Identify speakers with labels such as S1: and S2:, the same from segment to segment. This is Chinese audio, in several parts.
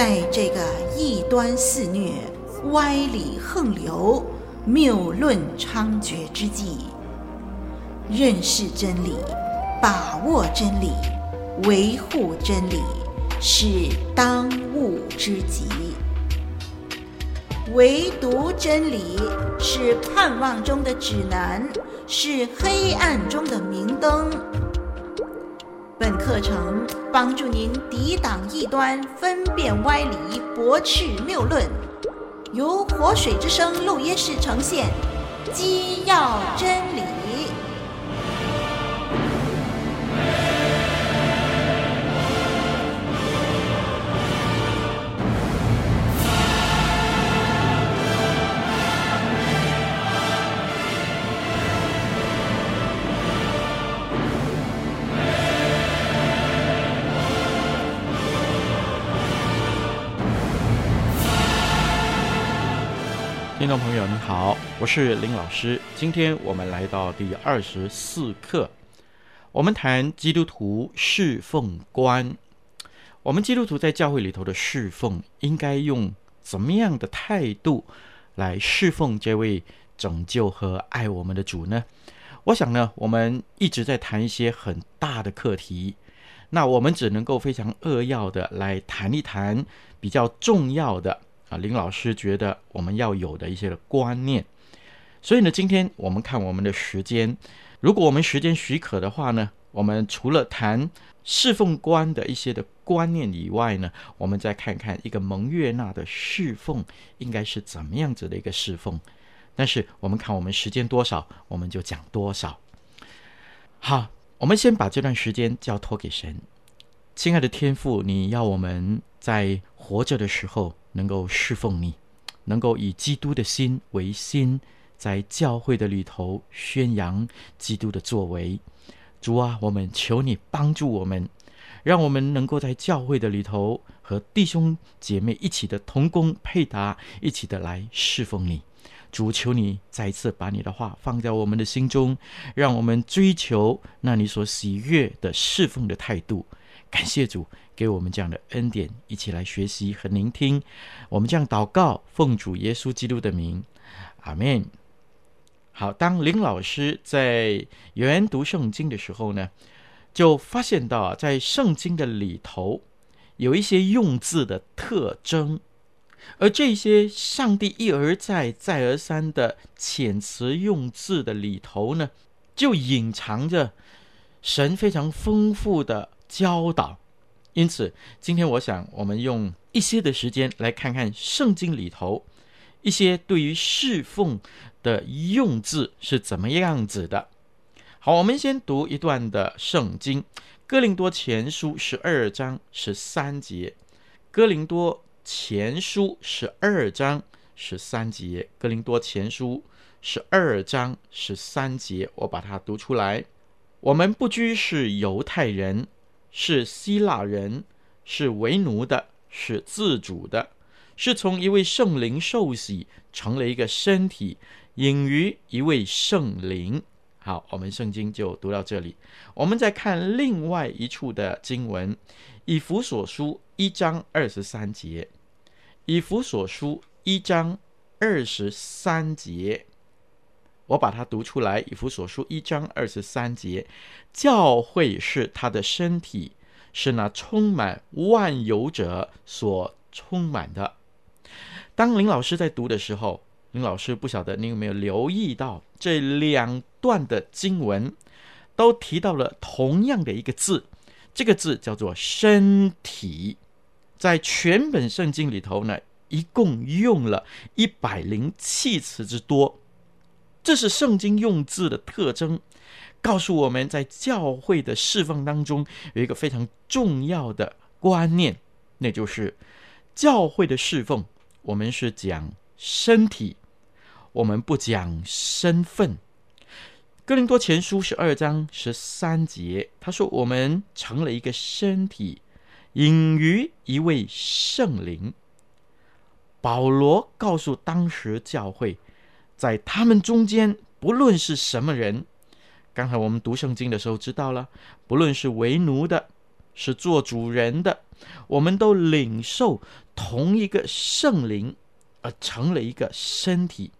S1: 在这个异端肆虐、歪理横流、谬论猖獗之际，认识真理、把握真理、维护真理，是当务之急。唯独真理是盼望中的指南，是黑暗中的明灯。本课程帮助您抵挡异端，分辨歪理，驳斥谬论。由活水之声录音室呈现，基要真理。
S2: 听众朋友，你好，我是林老师。今天我们来到第二十四课，我们谈基督徒侍奉观。我们基督徒在教会里头的侍奉，应该用怎么样的态度来侍奉这位拯救和爱我们的主呢？我想呢，我们一直在谈一些很大的课题，那我们只能够非常扼要的来谈一谈比较重要的。啊，林老师觉得我们要有的一些的观念，所以呢，今天我们看我们的时间，如果我们时间许可的话呢，我们除了谈侍奉观的一些的观念以外呢，我们再看看一个蒙悦纳的侍奉应该是怎么样子的一个侍奉。但是我们看我们时间多少，我们就讲多少。好，我们先把这段时间交托给神，亲爱的天父，你要我们在活着的时候。能够侍奉你，能够以基督的心为心，在教会的里头宣扬基督的作为。主啊，我们求你帮助我们，让我们能够在教会的里头和弟兄姐妹一起的同工配搭，一起的来侍奉你。主，求你再一次把你的话放在我们的心中，让我们追求那你所喜悦的侍奉的态度。感谢主。给我们这样的恩典，一起来学习和聆听。我们这样祷告，奉主耶稣基督的名，阿门。好，当林老师在研读圣经的时候呢，就发现到啊，在圣经的里头有一些用字的特征，而这些上帝一而再、再而三的遣词用字的里头呢，就隐藏着神非常丰富的教导。因此，今天我想，我们用一些的时间来看看圣经里头一些对于侍奉的用字是怎么样子的。好，我们先读一段的圣经，《哥林多前书》十二章十三节，《哥林多前书》十二章十三节，《哥林多前书》十二章十三节，我把它读出来。我们不拘是犹太人。是希腊人，是为奴的，是自主的，是从一位圣灵受洗，成了一个身体，隐于一位圣灵。好，我们圣经就读到这里。我们再看另外一处的经文，《以弗所书》一章二十三节，《以弗所书》一章二十三节。我把它读出来，《以弗所书》一章二十三节，教会是他的身体，是那充满万有者所充满的。当林老师在读的时候，林老师不晓得你有没有留意到，这两段的经文都提到了同样的一个字，这个字叫做“身体”。在全本圣经里头呢，一共用了一百零七次之多。这是圣经用字的特征，告诉我们在教会的侍奉当中有一个非常重要的观念，那就是教会的侍奉，我们是讲身体，我们不讲身份。哥林多前书十二章十三节，他说：“我们成了一个身体，隐于一位圣灵。”保罗告诉当时教会。在他们中间，不论是什么人，刚才我们读圣经的时候知道了，不论是为奴的，是做主人的，我们都领受同一个圣灵而成了一个身体。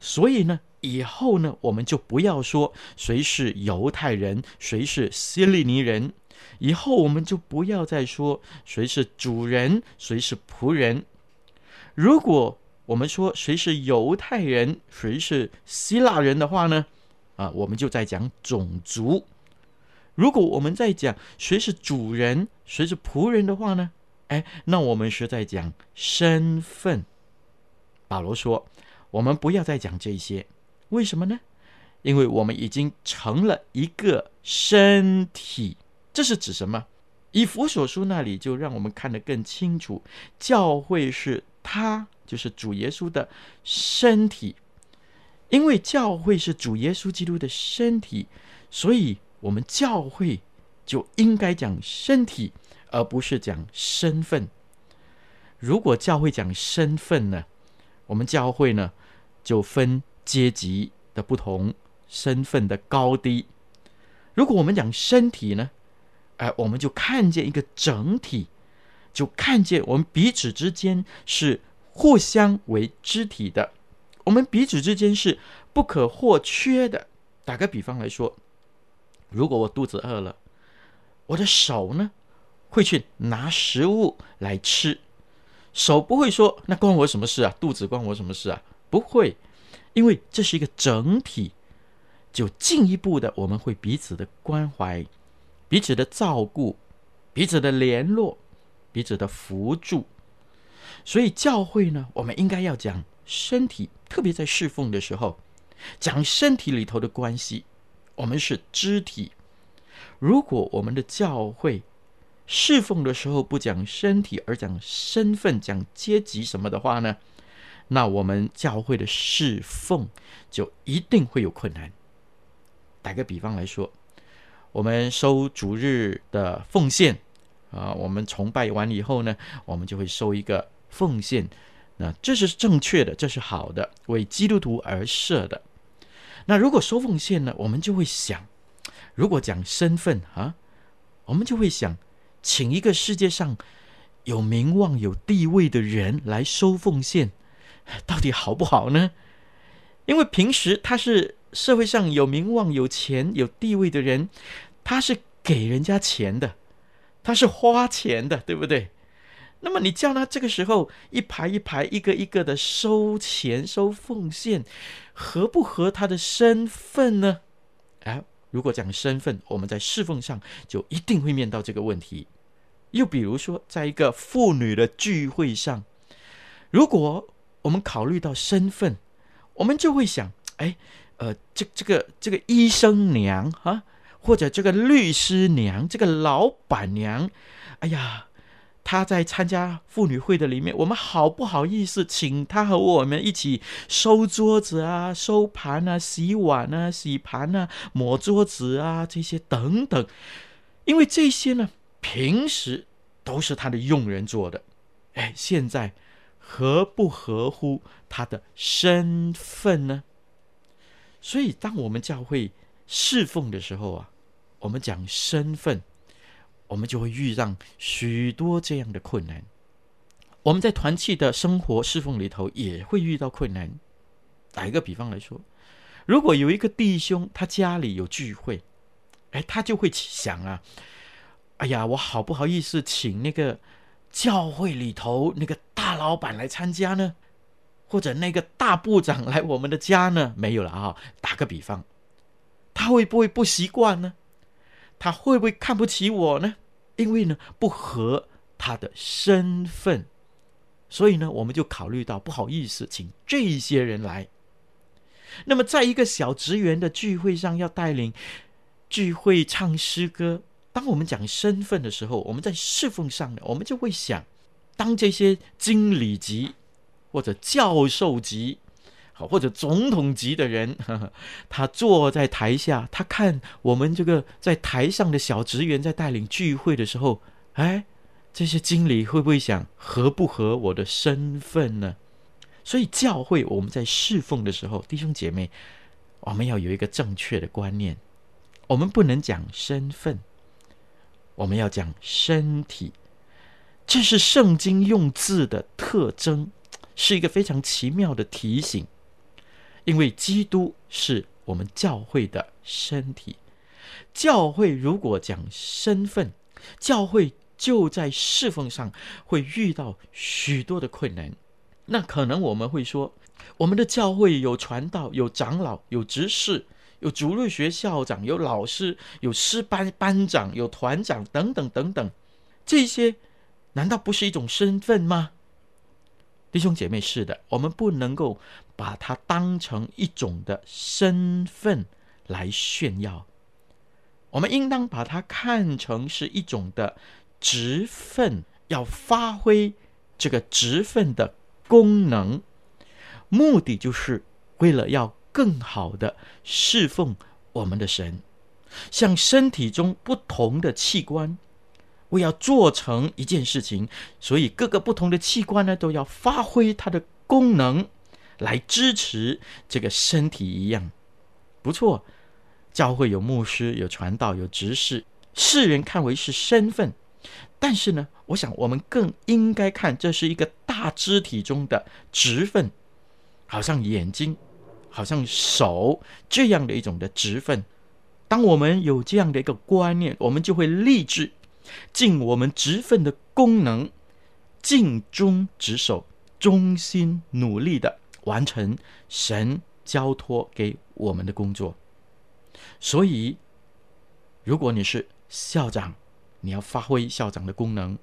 S2: 所以呢，以后呢，我们就不要说谁是犹太人，谁是希利尼人。以后我们就不要再说谁是主人，谁是仆人。如果我们说谁是犹太人，谁是希腊人的话呢，啊，我们就在讲种族。如果我们在讲谁是主人，谁是仆人的话呢，哎，那我们是在讲身份。保罗说。我们不要再讲这些，为什么呢？因为我们已经成了一个身体。这是指什么？以弗所书那里就让我们看得更清楚。教会是他，就是主耶稣的身体。因为教会是主耶稣基督的身体，所以我们教会就应该讲身体，而不是讲身份。如果教会讲身份呢？我们教会呢，就分阶级的不同，身份的高低。如果我们讲身体呢，哎、我们就看见一个整体，就看见我们彼此之间是互相为肢体的，我们彼此之间是不可或缺的。打个比方来说，如果我肚子饿了，我的手呢，会去拿食物来吃。手不会说，那关我什么事啊？肚子关我什么事啊？不会，因为这是一个整体，就进一步的我们会彼此的关怀、彼此的照顾、彼此的联络、彼此的扶助。所以教会呢，我们应该要讲身体，特别在侍奉的时候，讲身体里头的关系。我们是肢体，如果我们的教会，侍奉的时候不讲身体，而讲身份、讲阶级什么的话呢？那我们教会的侍奉就一定会有困难。打个比方来说，我们收主日的奉献啊，我们崇拜完以后呢，我们就会收一个奉献。那这是正确的，这是好的，为基督徒而设的。那如果收奉献呢，我们就会想，如果讲身份啊，我们就会想。请一个世界上有名望、有地位的人来收奉献，到底好不好呢？因为平时他是社会上有名望、有钱、有地位的人，他是给人家钱的，他是花钱的，对不对？那么你叫他这个时候一排一排、一个一个的收钱、收奉献，合不合他的身份呢？哎。如果讲身份，我们在侍奉上就一定会面到这个问题。又比如说，在一个妇女的聚会上，如果我们考虑到身份，我们就会想：哎，呃，这这个这个医生娘啊，或者这个律师娘，这个老板娘，哎呀。他在参加妇女会的里面，我们好不好意思请他和我们一起收桌子啊、收盘啊、洗碗啊、洗盘啊、抹桌子啊这些等等，因为这些呢，平时都是他的佣人做的，哎，现在合不合乎他的身份呢？所以，当我们教会侍奉的时候啊，我们讲身份。我们就会遇上许多这样的困难。我们在团契的生活侍奉里头也会遇到困难。打一个比方来说，如果有一个弟兄他家里有聚会，哎，他就会想啊，哎呀，我好不好意思请那个教会里头那个大老板来参加呢？或者那个大部长来我们的家呢？没有了啊。打个比方，他会不会不习惯呢？他会不会看不起我呢？因为呢，不合他的身份，所以呢，我们就考虑到不好意思请这些人来。那么，在一个小职员的聚会上要带领聚会唱诗歌，当我们讲身份的时候，我们在侍奉上呢，我们就会想，当这些经理级或者教授级。或者总统级的人呵呵，他坐在台下，他看我们这个在台上的小职员在带领聚会的时候，哎，这些经理会不会想合不合我的身份呢？所以教会我们在侍奉的时候，弟兄姐妹，我们要有一个正确的观念，我们不能讲身份，我们要讲身体。这是圣经用字的特征，是一个非常奇妙的提醒。因为基督是我们教会的身体，教会如果讲身份，教会就在侍奉上会遇到许多的困难。那可能我们会说，我们的教会有传道、有长老、有执事、有主日学校长、有老师、有师班班长、有团长等等等等，这些难道不是一种身份吗？弟兄姐妹，是的，我们不能够把它当成一种的身份来炫耀，我们应当把它看成是一种的职分，要发挥这个职分的功能，目的就是为了要更好的侍奉我们的神，像身体中不同的器官。为要做成一件事情，所以各个不同的器官呢，都要发挥它的功能，来支持这个身体一样。不错，教会有牧师、有传道、有执事，世人看为是身份，但是呢，我想我们更应该看这是一个大肢体中的职分，好像眼睛，好像手这样的一种的职分。当我们有这样的一个观念，我们就会立志。尽我们职分的功能，尽忠职守，忠心努力的完成神交托给我们的工作。所以，如果你是校长，你要发挥校长的功能；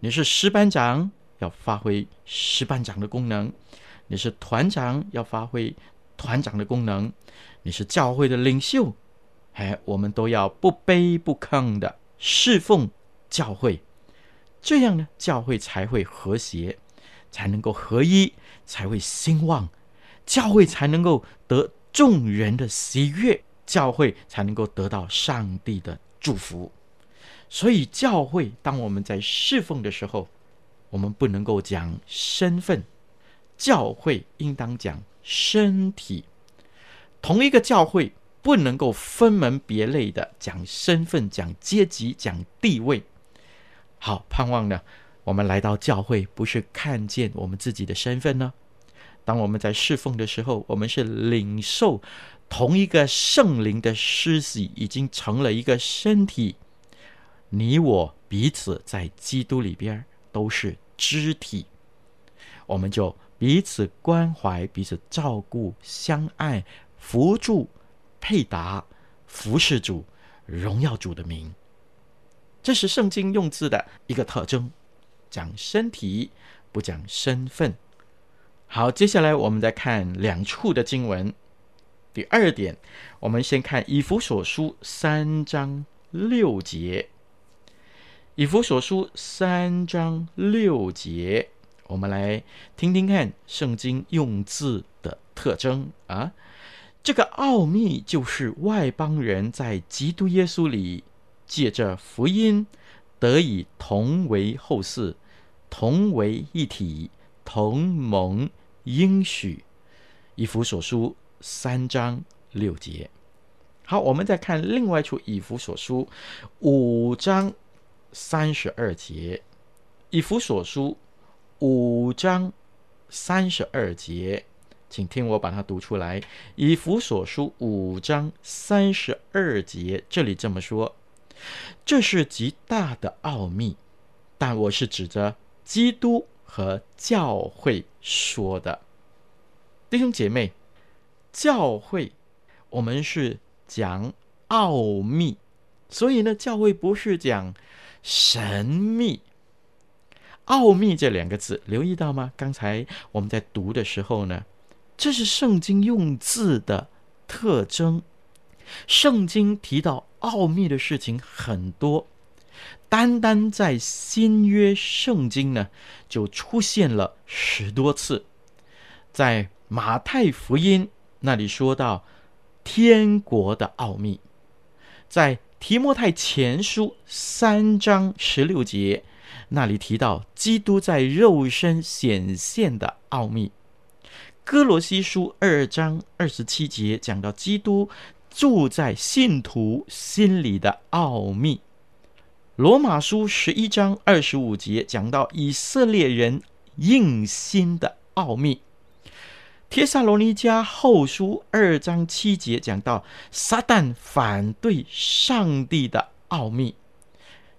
S2: 你是师班长，要发挥师班长的功能；你是团长，要发挥团长的功能；你是教会的领袖，哎，我们都要不卑不亢的。侍奉教会，这样呢，教会才会和谐，才能够合一，才会兴旺，教会才能够得众人的喜悦，教会才能够得到上帝的祝福。所以，教会当我们在侍奉的时候，我们不能够讲身份，教会应当讲身体。同一个教会。不能够分门别类的讲身份、讲阶级、讲地位。好，盼望呢，我们来到教会，不是看见我们自己的身份呢？当我们在侍奉的时候，我们是领受同一个圣灵的施洗，已经成了一个身体。你我彼此在基督里边都是肢体，我们就彼此关怀、彼此照顾、相爱、扶助。配搭服侍主，荣耀主的名，这是圣经用字的一个特征，讲身体不讲身份。好，接下来我们再看两处的经文。第二点，我们先看以弗所书三章六节。以弗所书三章六节，我们来听听看圣经用字的特征啊。这个奥秘就是外邦人在基督耶稣里借着福音得以同为后嗣，同为一体，同盟应许。以弗所书三章六节。好，我们再看另外一处以弗所书五章三十二节。以弗所书五章三十二节。请听我把它读出来，《以弗所书》五章三十二节，这里这么说：“这是极大的奥秘，但我是指着基督和教会说的。”弟兄姐妹，教会我们是讲奥秘，所以呢，教会不是讲神秘。奥秘这两个字，留意到吗？刚才我们在读的时候呢。这是圣经用字的特征。圣经提到奥秘的事情很多，单单在新约圣经呢，就出现了十多次。在马太福音那里说到天国的奥秘，在提摩太前书三章十六节那里提到基督在肉身显现的奥秘。哥罗西书二章二十七节讲到基督住在信徒心里的奥秘。罗马书十一章二十五节讲到以色列人硬心的奥秘。帖撒罗尼迦后书二章七节讲到撒旦反对上帝的奥秘。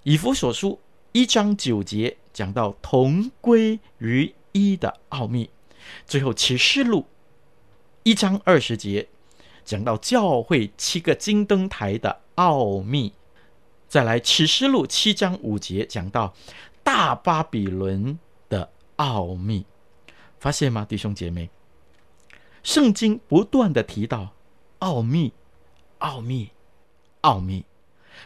S2: 以弗所书一章九节讲到同归于一的奥秘。最后启示录一章二十节讲到教会七个金灯台的奥秘。再来启示录七章五节讲到大巴比伦的奥秘。发现吗，弟兄姐妹？圣经不断的提到奥秘、奥秘、奥秘。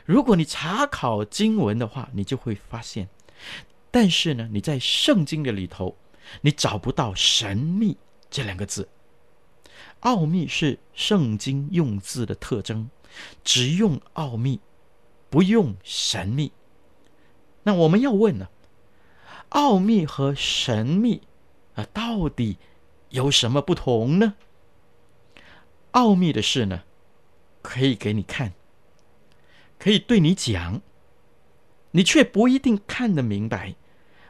S2: 如果你查考经文的话，你就会发现。但是呢，你在圣经的里头，你找不到“神秘”这两个字。奥秘是圣经用字的特征，只用奥秘，不用神秘。那我们要问呢，奥秘和神秘啊，到底？有什么不同呢？奥秘的事呢，可以给你看，可以对你讲，你却不一定看得明白，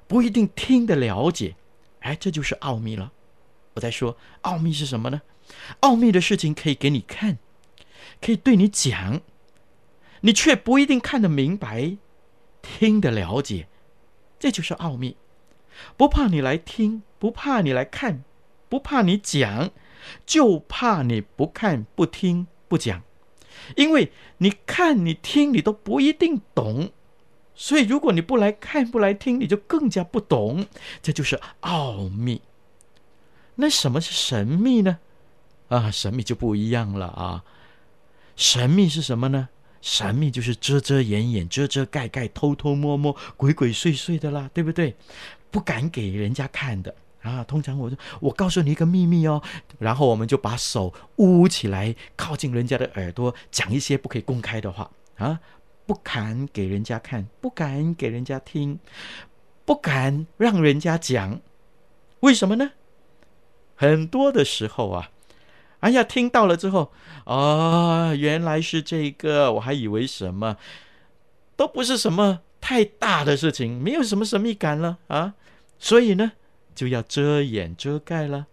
S2: 不一定听得了解。哎，这就是奥秘了。我在说，奥秘是什么呢？奥秘的事情可以给你看，可以对你讲，你却不一定看得明白，听得了解。这就是奥秘。不怕你来听，不怕你来看。不怕你讲，就怕你不看、不听、不讲，因为你看、你听，你都不一定懂。所以，如果你不来看、不来听，你就更加不懂。这就是奥秘。那什么是神秘呢？啊，神秘就不一样了啊！神秘是什么呢？神秘就是遮遮掩掩、遮遮盖盖、偷偷摸摸、鬼鬼祟祟的啦，对不对？不敢给人家看的。啊，通常我说，我告诉你一个秘密哦，然后我们就把手捂起来，靠近人家的耳朵，讲一些不可以公开的话啊，不敢给人家看，不敢给人家听，不敢让人家讲，为什么呢？很多的时候啊，哎呀，听到了之后，哦，原来是这个，我还以为什么，都不是什么太大的事情，没有什么神秘感了啊，所以呢。就要遮掩遮盖了。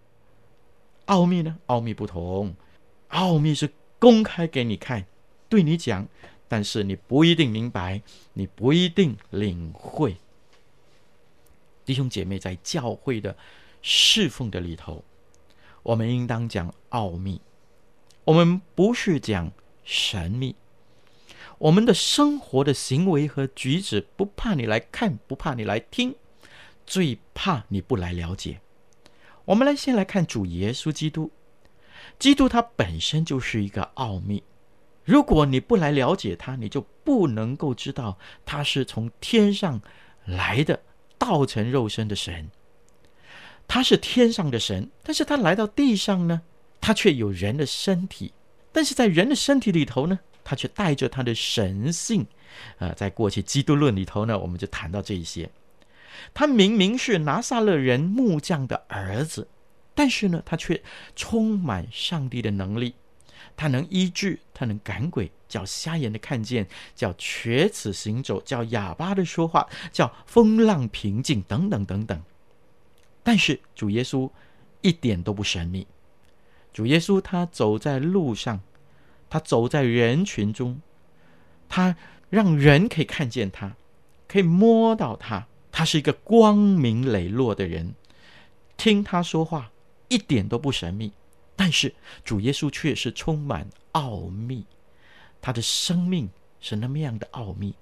S2: 奥秘呢？奥秘不同，奥秘是公开给你看，对你讲，但是你不一定明白，你不一定领会。弟兄姐妹，在教会的侍奉的里头，我们应当讲奥秘，我们不是讲神秘。我们的生活的行为和举止，不怕你来看，不怕你来听。最怕你不来了解。我们来先来看主耶稣基督，基督他本身就是一个奥秘。如果你不来了解他，你就不能够知道他是从天上来的，道成肉身的神。他是天上的神，但是他来到地上呢，他却有人的身体。但是在人的身体里头呢，他却带着他的神性。呃，在过去基督论里头呢，我们就谈到这一些。他明明是拿撒勒人木匠的儿子，但是呢，他却充满上帝的能力。他能医治，他能赶鬼，叫瞎眼的看见，叫瘸子行走，叫哑巴的说话，叫风浪平静，等等等等。但是主耶稣一点都不神秘。主耶稣他走在路上，他走在人群中，他让人可以看见他，可以摸到他。他是一个光明磊落的人，听他说话一点都不神秘，但是主耶稣却是充满奥秘，他的生命是那么样的奥秘，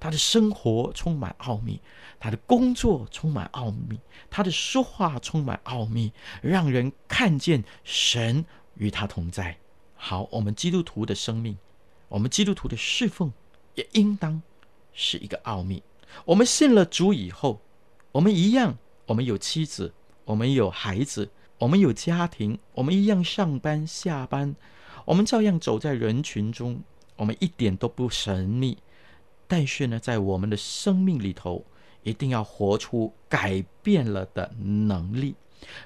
S2: 他的生活充满奥秘，他的工作充满奥秘，他的说话充满奥秘，让人看见神与他同在。好，我们基督徒的生命，我们基督徒的侍奉也应当是一个奥秘。我们信了主以后，我们一样，我们有妻子，我们有孩子，我们有家庭，我们一样上班下班，我们照样走在人群中，我们一点都不神秘。但是呢，在我们的生命里头，一定要活出改变了的能力，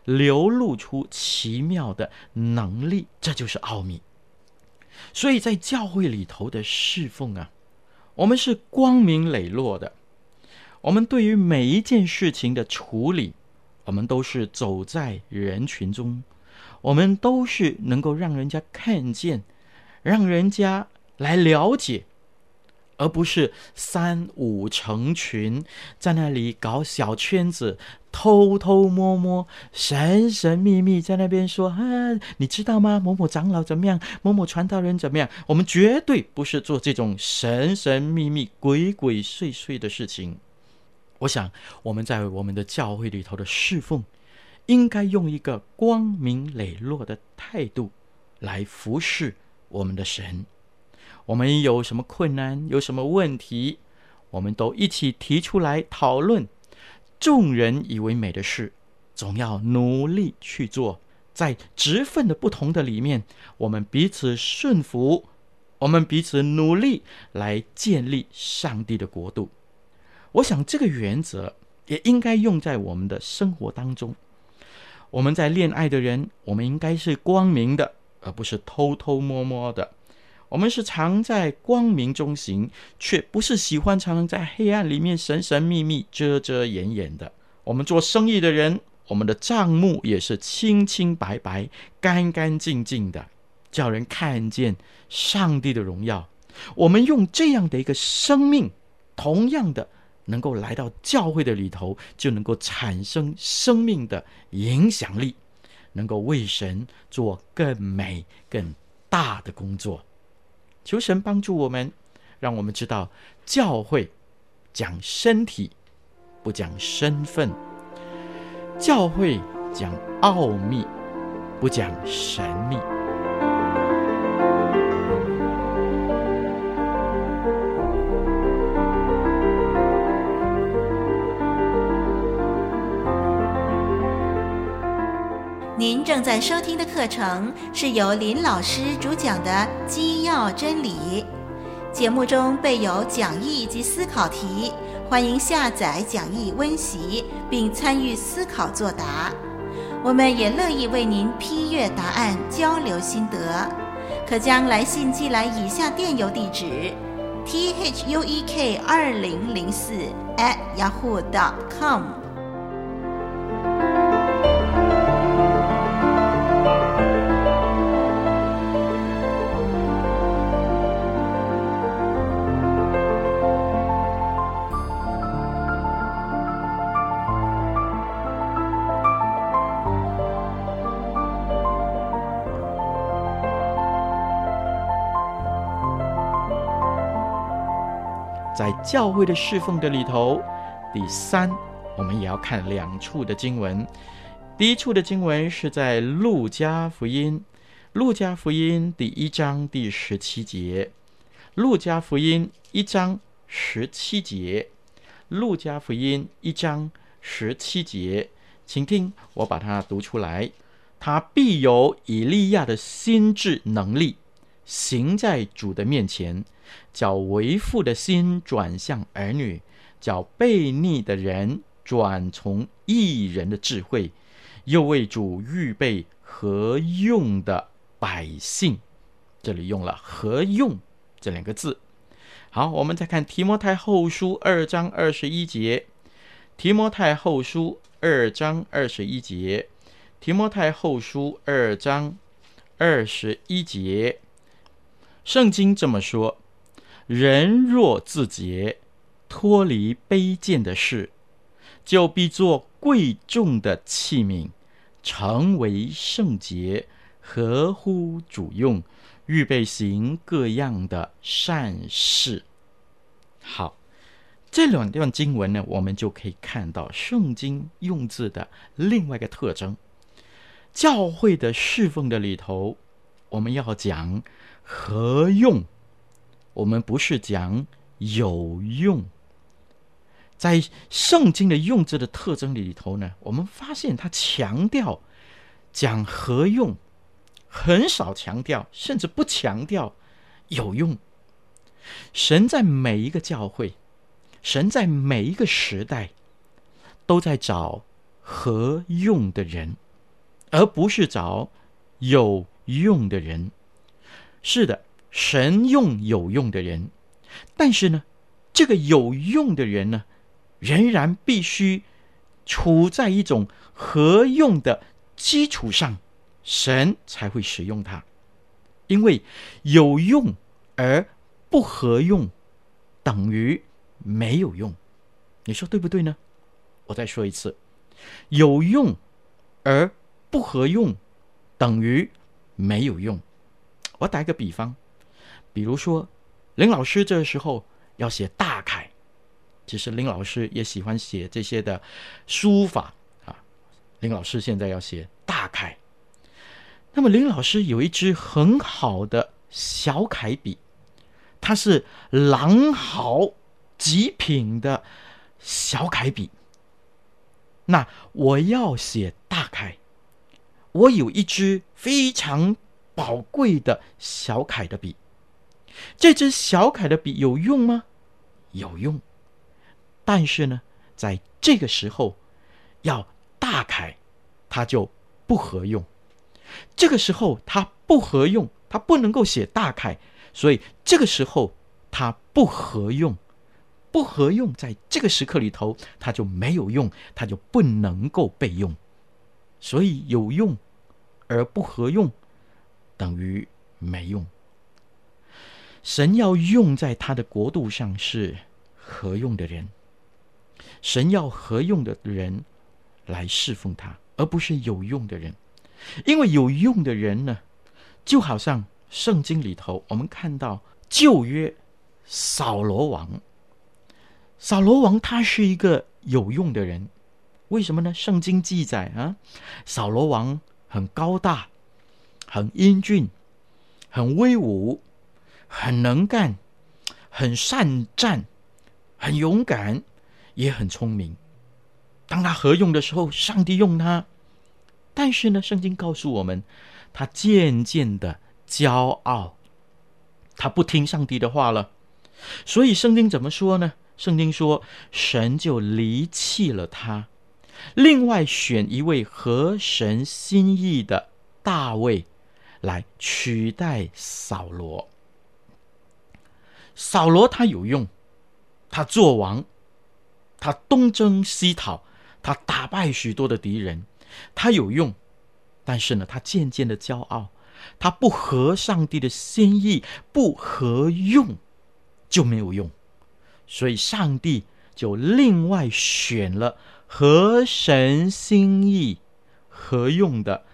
S2: 流露出奇妙的能力，这就是奥秘。所以在教会里头的侍奉啊。我们是光明磊落的。我们对于每一件事情的处理，我们都是走在人群中，我们都是能够让人家看见，让人家来了解。而不是三五成群在那里搞小圈子，偷偷摸摸、神神秘秘在那边说：“啊，你知道吗？某某长老怎么样？某某传道人怎么样？”我们绝对不是做这种神神秘秘、鬼鬼祟祟的事情。我想，我们在我们的教会里头的侍奉，应该用一个光明磊落的态度来服侍我们的神。我们有什么困难，有什么问题，我们都一起提出来讨论。众人以为美的事，总要努力去做。在职分的不同的里面，我们彼此顺服，我们彼此努力来建立上帝的国度。我想这个原则也应该用在我们的生活当中。我们在恋爱的人，我们应该是光明的，而不是偷偷摸摸的。我们是常在光明中行，却不是喜欢常常在黑暗里面神神秘秘、遮遮掩掩的。我们做生意的人，我们的账目也是清清白白、干干净净的，叫人看见上帝的荣耀。我们用这样的一个生命，同样的能够来到教会的里头，就能够产生生命的影响力，能够为神做更美、更大的工作。求神帮助我们，让我们知道教会讲身体，不讲身份；教会讲奥秘，不讲神秘。
S1: 正在收听的课程是由林老师主讲的《基要真理》，节目中备有讲义及思考题，欢迎下载讲义温习并参与思考作答。我们也乐意为您批阅答案，交流心得，可将来信寄来以下电邮地址：t h u e k 二零零四 at yahoo
S2: 在教会的侍奉的里头，第三，我们也要看两处的经文。第一处的经文是在路加福音，路加福音第一章第十七节。路加福音一章十七节，路加福音一章十七节，请听我把它读出来。他必有以利亚的心智能力，行在主的面前。叫为父的心转向儿女，叫悖逆的人转从义人的智慧，又为主预备何用的百姓。这里用了“何用”这两个字。好，我们再看提摩太后书二章二十一节。提摩太后书二章二十一节。提摩太后书二章二十一节。圣经这么说。人若自洁，脱离卑贱的事，就必做贵重的器皿，成为圣洁，合乎主用，预备行各样的善事。好，这两段经文呢，我们就可以看到圣经用字的另外一个特征。教会的侍奉的里头，我们要讲合用。我们不是讲有用，在圣经的用字的特征里头呢，我们发现它强调讲合用，很少强调，甚至不强调有用。神在每一个教会，神在每一个时代，都在找合用的人，而不是找有用的人。是的。神用有用的人，但是呢，这个有用的人呢，仍然必须处在一种合用的基础上，神才会使用他。因为有用而不合用，等于没有用。你说对不对呢？我再说一次，有用而不合用，等于没有用。我打一个比方，比如说林老师这时候要写大楷，其实林老师也喜欢写这些的书法啊。林老师现在要写大楷，那么林老师有一支很好的小楷笔，它是狼毫极品的小楷笔。那我要写大楷，我有一支非常宝贵的小楷的笔，这支小楷的笔有用吗？有用，但是呢，在这个时候要大楷，它就不合用。这个时候它不合用，它不能够写大楷，所以这个时候它不合用，不合用，在这个时刻里头，它就没有用，它就不能够被用。所以有用而不合用。等于没用。神要用在他的国度上是合用的人，神要合用的人来侍奉他，而不是有用的人。因为有用的人呢，就好像圣经里头我们看到旧约扫罗王，扫罗王他是一个有用的人，为什么呢？圣经记载啊，扫罗王很高大。很英俊，很威武，很能干，很善战，很勇敢，也很聪明。当他合用的时候，上帝用他。但是呢，圣经告诉我们，他渐渐的骄傲，他不听上帝的话了。所以圣经怎么说呢？圣经说，神就离弃了他，另外选一位合神心意的大卫。来取代扫罗。扫罗他有用，他做王，他东征西讨，他打败许多的敌人，他有用。但是呢，他渐渐的骄傲，他不合上帝的心意，不合用就没有用。所以上帝就另外选了合神心意、合用的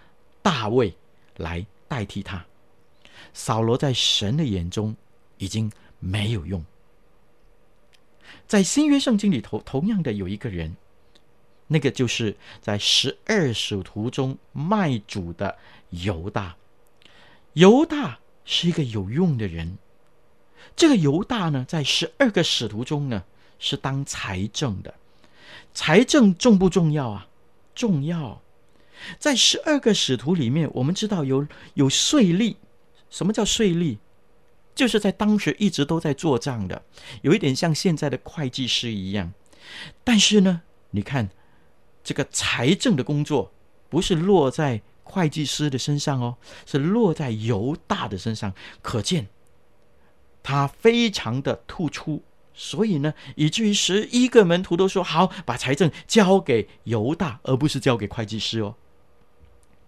S2: 大卫来。代替他，扫罗在神的眼中已经没有用。在新约圣经里头，同样的有一个人，那个就是在十二使徒中卖主的犹大。犹大是一个有用的人。这个犹大呢，在十二个使徒中呢，是当财政的。财政重不重要啊？重要。在十二个使徒里面，我们知道有有税吏。什么叫税吏？就是在当时一直都在做账的，有一点像现在的会计师一样。但是呢，你看这个财政的工作不是落在会计师的身上哦，是落在犹大的身上。可见他非常的突出，所以呢，以至于十一个门徒都说好，把财政交给犹大，而不是交给会计师哦。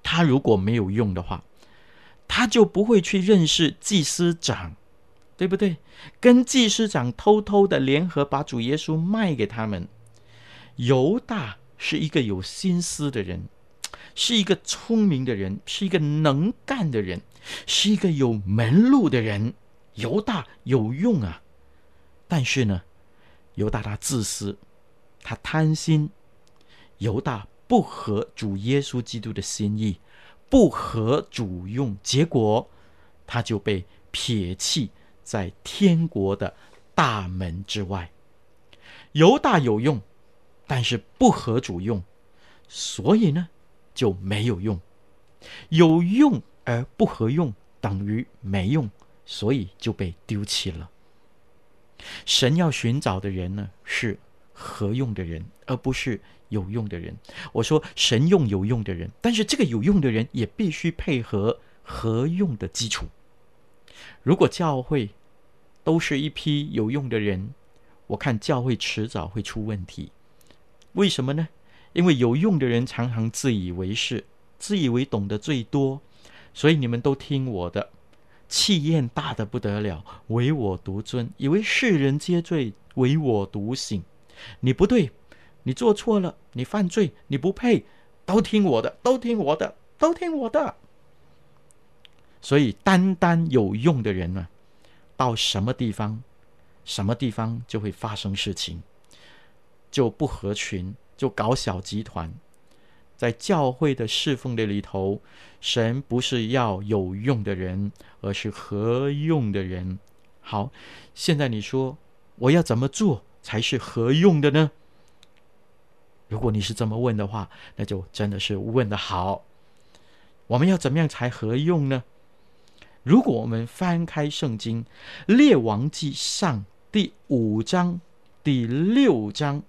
S2: 他如果没有用的话，他就不会去认识祭司长，对不对？跟祭司长偷偷的联合，把主耶稣卖给他们。犹大是一个有心思的人，是一个聪明的人，是一个能干的人，是一个有门路的人。犹大有用啊，但是呢，犹大他自私，他贪心，犹大。不合主耶稣基督的心意，不合主用，结果他就被撇弃在天国的大门之外。犹大有用，但是不合主用，所以呢就没有用。有用而不合用，等于没用，所以就被丢弃了。神要寻找的人呢，是合用的人，而不是。有用的人，我说神用有用的人，但是这个有用的人也必须配合合用的基础。如果教会都是一批有用的人，我看教会迟早会出问题。为什么呢？因为有用的人常常自以为是，自以为懂得最多，所以你们都听我的，气焰大得不得了，唯我独尊，以为世人皆醉，唯我独醒。你不对，你做错了，你犯罪，你不配，都听我的，都听我的，都听我的。所以，单单有用的人呢，到什么地方，什么地方就会发生事情，就不合群，就搞小集团。在教会的侍奉的里头，神不是要有用的人，而是合用的人。好，现在你说我要怎么做才是合用的呢？如果你是这么问的话，那就真的是问得好。我们要怎么样才合用呢？如果我们翻开圣经《列王记上》第五章、第六章，《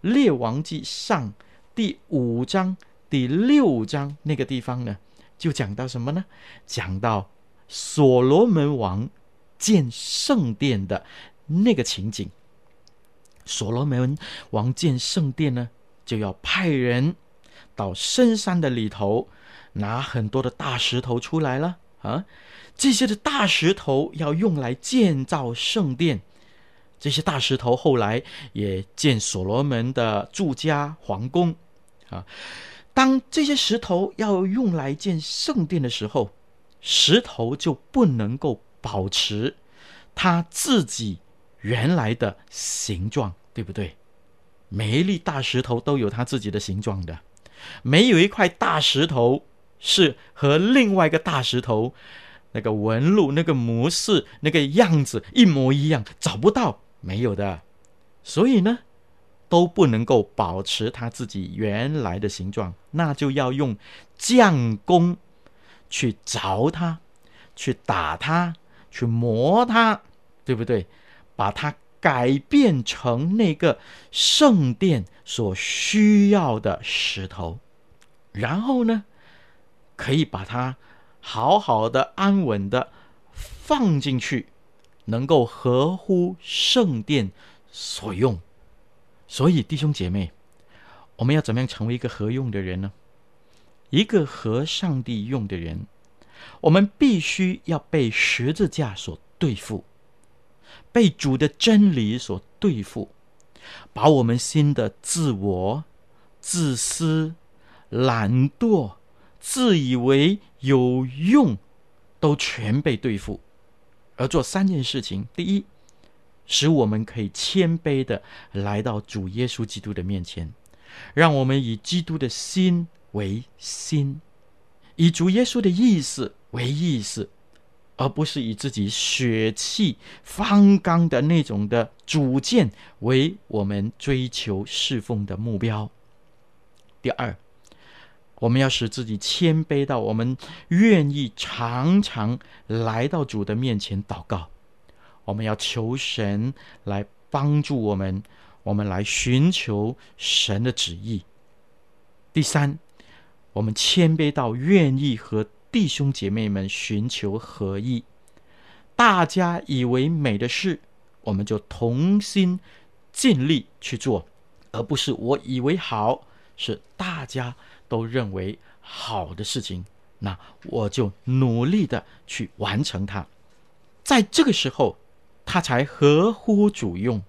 S2: 列王记上》第五章、第六章那个地方呢，就讲到什么呢？讲到所罗门王建圣殿的那个情景。所罗门王建圣殿呢，就要派人到深山的里头拿很多的大石头出来了啊。这些的大石头要用来建造圣殿，这些大石头后来也建所罗门的住家皇宫啊。当这些石头要用来建圣殿的时候，石头就不能够保持它自己原来的形状，对不对？每一粒大石头都有它自己的形状的，没有一块大石头是和另外一个大石头。那个纹路、那个模式、那个样子一模一样，找不到，没有的。所以呢，都不能够保持它自己原来的形状，那就要用匠工去凿它、去打它、去磨它，对不对？把它改变成那个圣殿所需要的石头，然后呢，可以把它。好好的、安稳的放进去，能够合乎圣殿所用。所以弟兄姐妹，我们要怎么样成为一个合用的人呢？一个合上帝用的人，我们必须要被十字架所对付，被主的真理所对付，把我们心的自我、自私、懒惰。自以为有用，都全被对付，而做三件事情：第一，使我们可以谦卑的来到主耶稣基督的面前，让我们以基督的心为心，以主耶稣的意思为意思，而不是以自己血气方刚的那种的主见为我们追求侍奉的目标。第二。我们要使自己谦卑到我们愿意常常来到主的面前祷告。我们要求神来帮助我们，我们来寻求神的旨意。第三，我们谦卑到愿意和弟兄姐妹们寻求合一。大家以为美的事，我们就同心尽力去做，而不是我以为好，是大家。都认为好的事情，那我就努力的去完成它。在这个时候，它才合乎主用，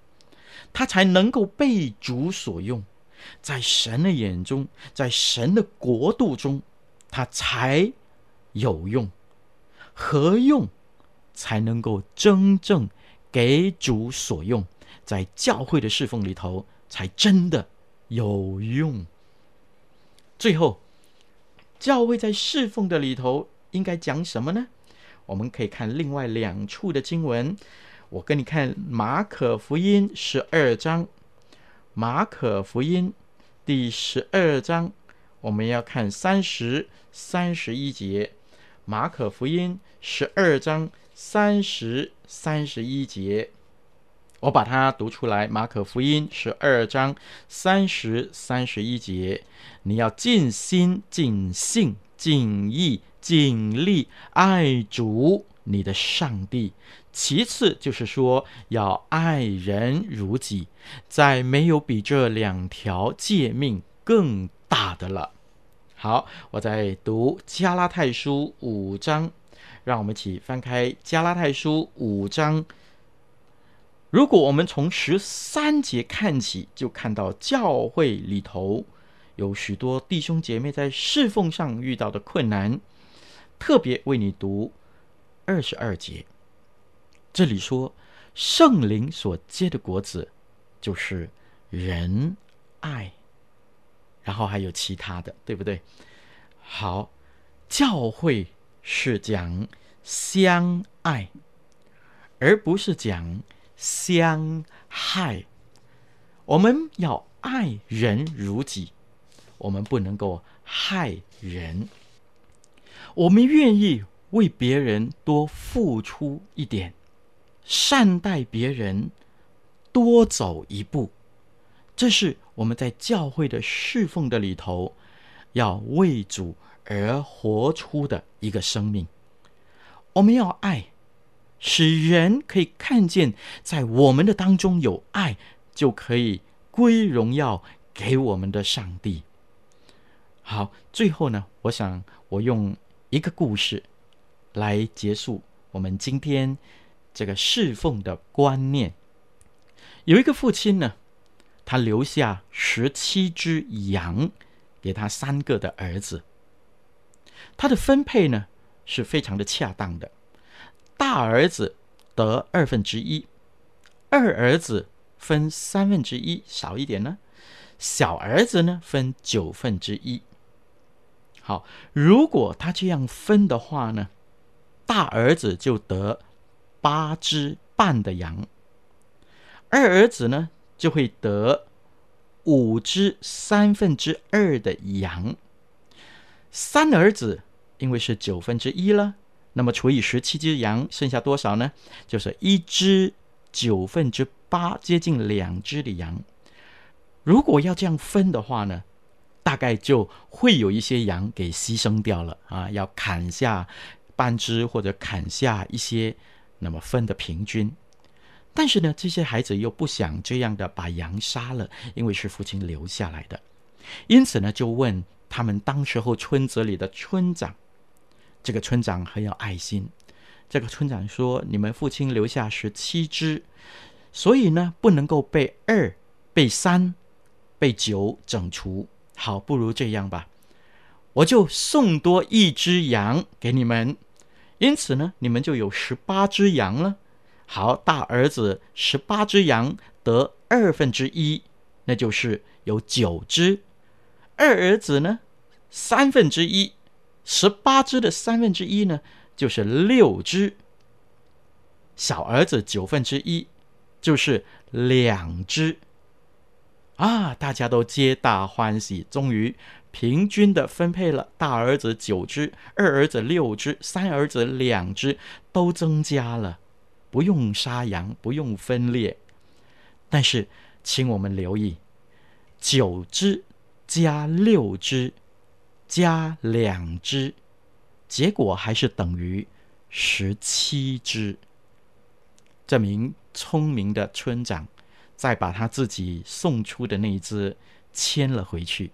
S2: 它才能够被主所用。在神的眼中，在神的国度中，它才有用。何用才能够真正给主所用，在教会的侍奉里头，才真的有用。最后，教会在侍奉的里头应该讲什么呢？我们可以看另外两处的经文。我跟你看马可福音十二章，马可福音第十二章，我们要看三十、三十一节。马可福音十二章三十、三十一节。我把它读出来，《马可福音》十二章三十、三十一节，你要尽心、尽性、尽意、尽力爱主你的上帝，其次就是说要爱人如己，再没有比这两条诫命更大的了。好，我在读加拉太书五章，让我们一起翻开加拉太书五章。如果我们从十三节看起，就看到教会里头有许多弟兄姐妹在侍奉上遇到的困难，特别为你读。二十二节，这里说圣灵所结的果子就是仁爱，然后还有其他的，对不对？好，教会是讲相爱，而不是讲相害。我们要爱人如己，我们不能够害人。我们愿意。为别人多付出一点，善待别人，多走一步，这是我们在教会的侍奉的里头，要为主而活出的一个生命。我们要爱，使人可以看见，在我们的当中有爱，就可以归荣耀给我们的上帝。好，最后呢，我想我用一个故事。来结束我们今天这个侍奉的观念。有一个父亲呢，他留下十七只羊给他三个的儿子。他的分配呢是非常的恰当的，大儿子得二分之一，二儿子分三分之一，少一点呢，小儿子呢分九分之一。好，如果他这样分的话呢，大儿子就得八只半的羊，二儿子呢就会得五只三分之二的羊，三儿子因为是九分之一了，那么除以十七只羊，剩下多少呢？就是一只九分之八，接近两只的羊。如果要这样分的话呢，大概就会有一些羊给牺牲掉了啊，要砍下。半只或者砍下一些，那么分的平均。但是呢，这些孩子又不想这样的把羊杀了，因为是父亲留下来的。因此呢，就问他们当时候村子里的村长。这个村长很有爱心。这个村长说：“你们父亲留下十七只，所以呢，不能够被二、被三、被九整除。好，不如这样吧。”我就送多一只羊给你们，因此呢，你们就有十八只羊了。好，大儿子十八只羊得二分之一，那就是有九只；二儿子呢，三分之一，十八只的三分之一呢，就是六只；小儿子九分之一，就是两只。啊，大家都皆大欢喜，终于。平均的分配了，大儿子九只，二儿子六只，三儿子两只，都增加了，不用杀羊，不用分裂。但是，请我们留意，九只加六只加两只，结果还是等于十七只。这名聪明的村长，再把他自己送出的那一只牵了回去。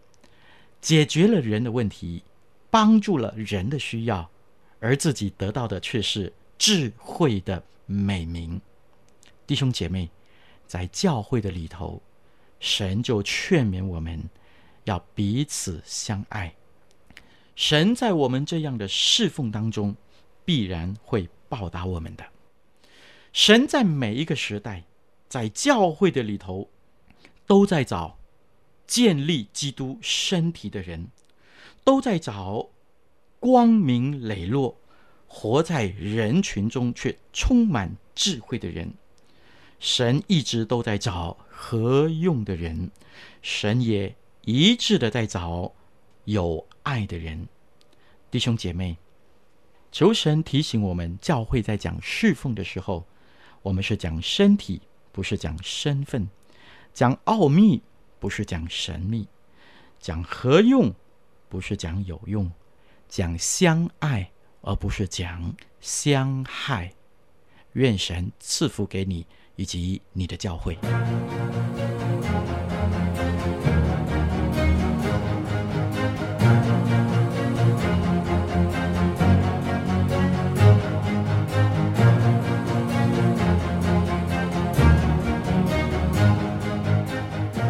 S2: 解决了人的问题，帮助了人的需要，而自己得到的却是智慧的美名。弟兄姐妹，在教会的里头，神就劝勉我们要彼此相爱。神在我们这样的侍奉当中，必然会报答我们的。神在每一个时代，在教会的里头，都在找。建立基督身体的人，都在找光明磊落、活在人群中却充满智慧的人。神一直都在找合用的人，神也一致的在找有爱的人。弟兄姐妹，求神提醒我们，教会在讲侍奉的时候，我们是讲身体，不是讲身份，讲奥秘。不是讲神秘，讲合用，不是讲有用，讲相爱，而不是讲相害。愿神赐福给你以及你的教会。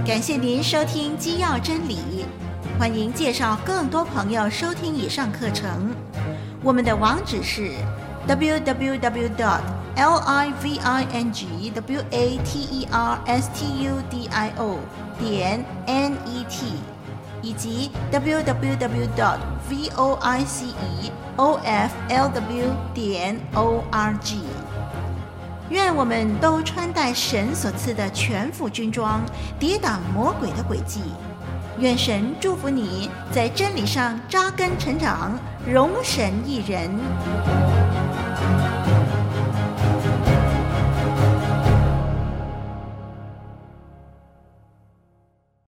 S1: 感谢您收听基要真理，欢迎介绍更多朋友收听以上课程。我们的网址是 www.dot.livingwaterstudio 点 net 以及 www.dot.voiceoflw 点 org。愿我们都穿戴神所赐的全副军装，抵挡魔鬼的诡计。愿神祝福你在真理上扎根成长，荣神一人。